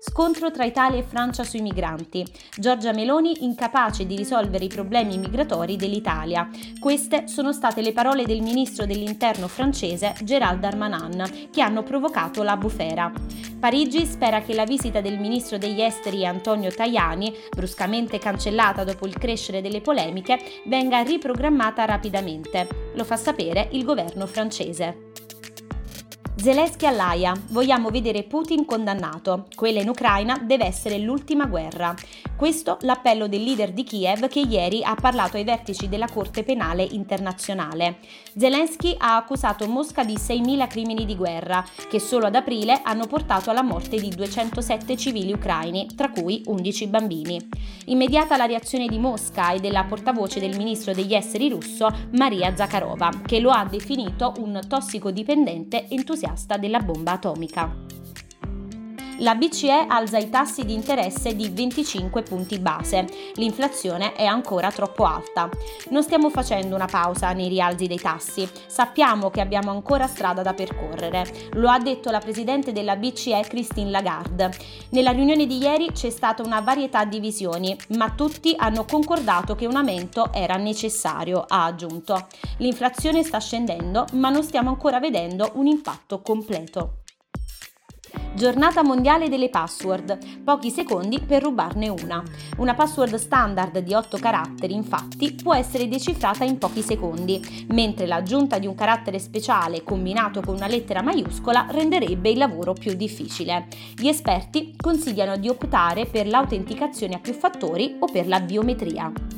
Scontro tra Italia e Francia sui migranti. Giorgia Meloni incapace di risolvere i problemi migratori dell'Italia. Queste sono state le parole del ministro dell'interno francese Gérald Darmanin, che hanno provocato la bufera. Parigi spera che la visita del ministro degli esteri Antonio Tajani, bruscamente cancellata dopo il crescere delle polemiche, venga riprogrammata rapidamente. Lo fa sapere il governo francese. Zelensky all'AIA. Vogliamo vedere Putin condannato. Quella in Ucraina deve essere l'ultima guerra. Questo l'appello del leader di Kiev che ieri ha parlato ai vertici della Corte Penale Internazionale. Zelensky ha accusato Mosca di 6.000 crimini di guerra, che solo ad aprile hanno portato alla morte di 207 civili ucraini, tra cui 11 bambini. Immediata la reazione di Mosca e della portavoce del ministro degli esteri russo, Maria Zakharova, che lo ha definito un tossicodipendente entusiasta della bomba atomica. La BCE alza i tassi di interesse di 25 punti base. L'inflazione è ancora troppo alta. Non stiamo facendo una pausa nei rialzi dei tassi. Sappiamo che abbiamo ancora strada da percorrere. Lo ha detto la presidente della BCE Christine Lagarde. Nella riunione di ieri c'è stata una varietà di visioni, ma tutti hanno concordato che un aumento era necessario, ha aggiunto. L'inflazione sta scendendo, ma non stiamo ancora vedendo un impatto completo. Giornata mondiale delle password, pochi secondi per rubarne una. Una password standard di 8 caratteri, infatti, può essere decifrata in pochi secondi, mentre l'aggiunta di un carattere speciale combinato con una lettera maiuscola renderebbe il lavoro più difficile. Gli esperti consigliano di optare per l'autenticazione a più fattori o per la biometria.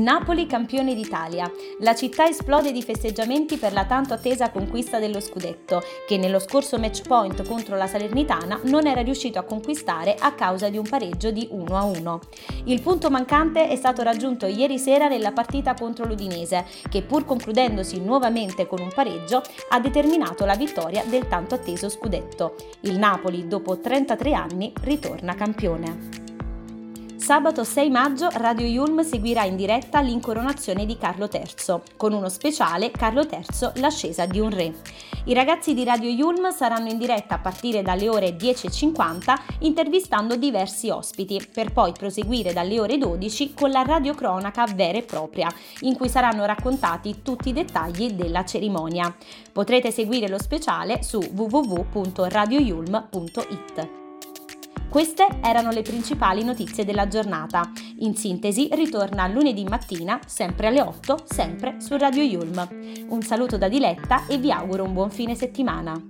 Napoli campione d'Italia. La città esplode di festeggiamenti per la tanto attesa conquista dello scudetto, che nello scorso match point contro la Salernitana non era riuscito a conquistare a causa di un pareggio di 1-1. Il punto mancante è stato raggiunto ieri sera nella partita contro l'Udinese, che pur concludendosi nuovamente con un pareggio ha determinato la vittoria del tanto atteso scudetto. Il Napoli, dopo 33 anni, ritorna campione. Sabato 6 maggio Radio Yulm seguirà in diretta l'incoronazione di Carlo III, con uno speciale Carlo III l'ascesa di un re. I ragazzi di Radio Yulm saranno in diretta a partire dalle ore 10.50 intervistando diversi ospiti, per poi proseguire dalle ore 12 con la radiocronaca vera e propria, in cui saranno raccontati tutti i dettagli della cerimonia. Potrete seguire lo speciale su www.radioyulm.it. Queste erano le principali notizie della giornata. In sintesi, ritorna lunedì mattina, sempre alle 8, sempre su Radio Yulm. Un saluto da Diletta e vi auguro un buon fine settimana.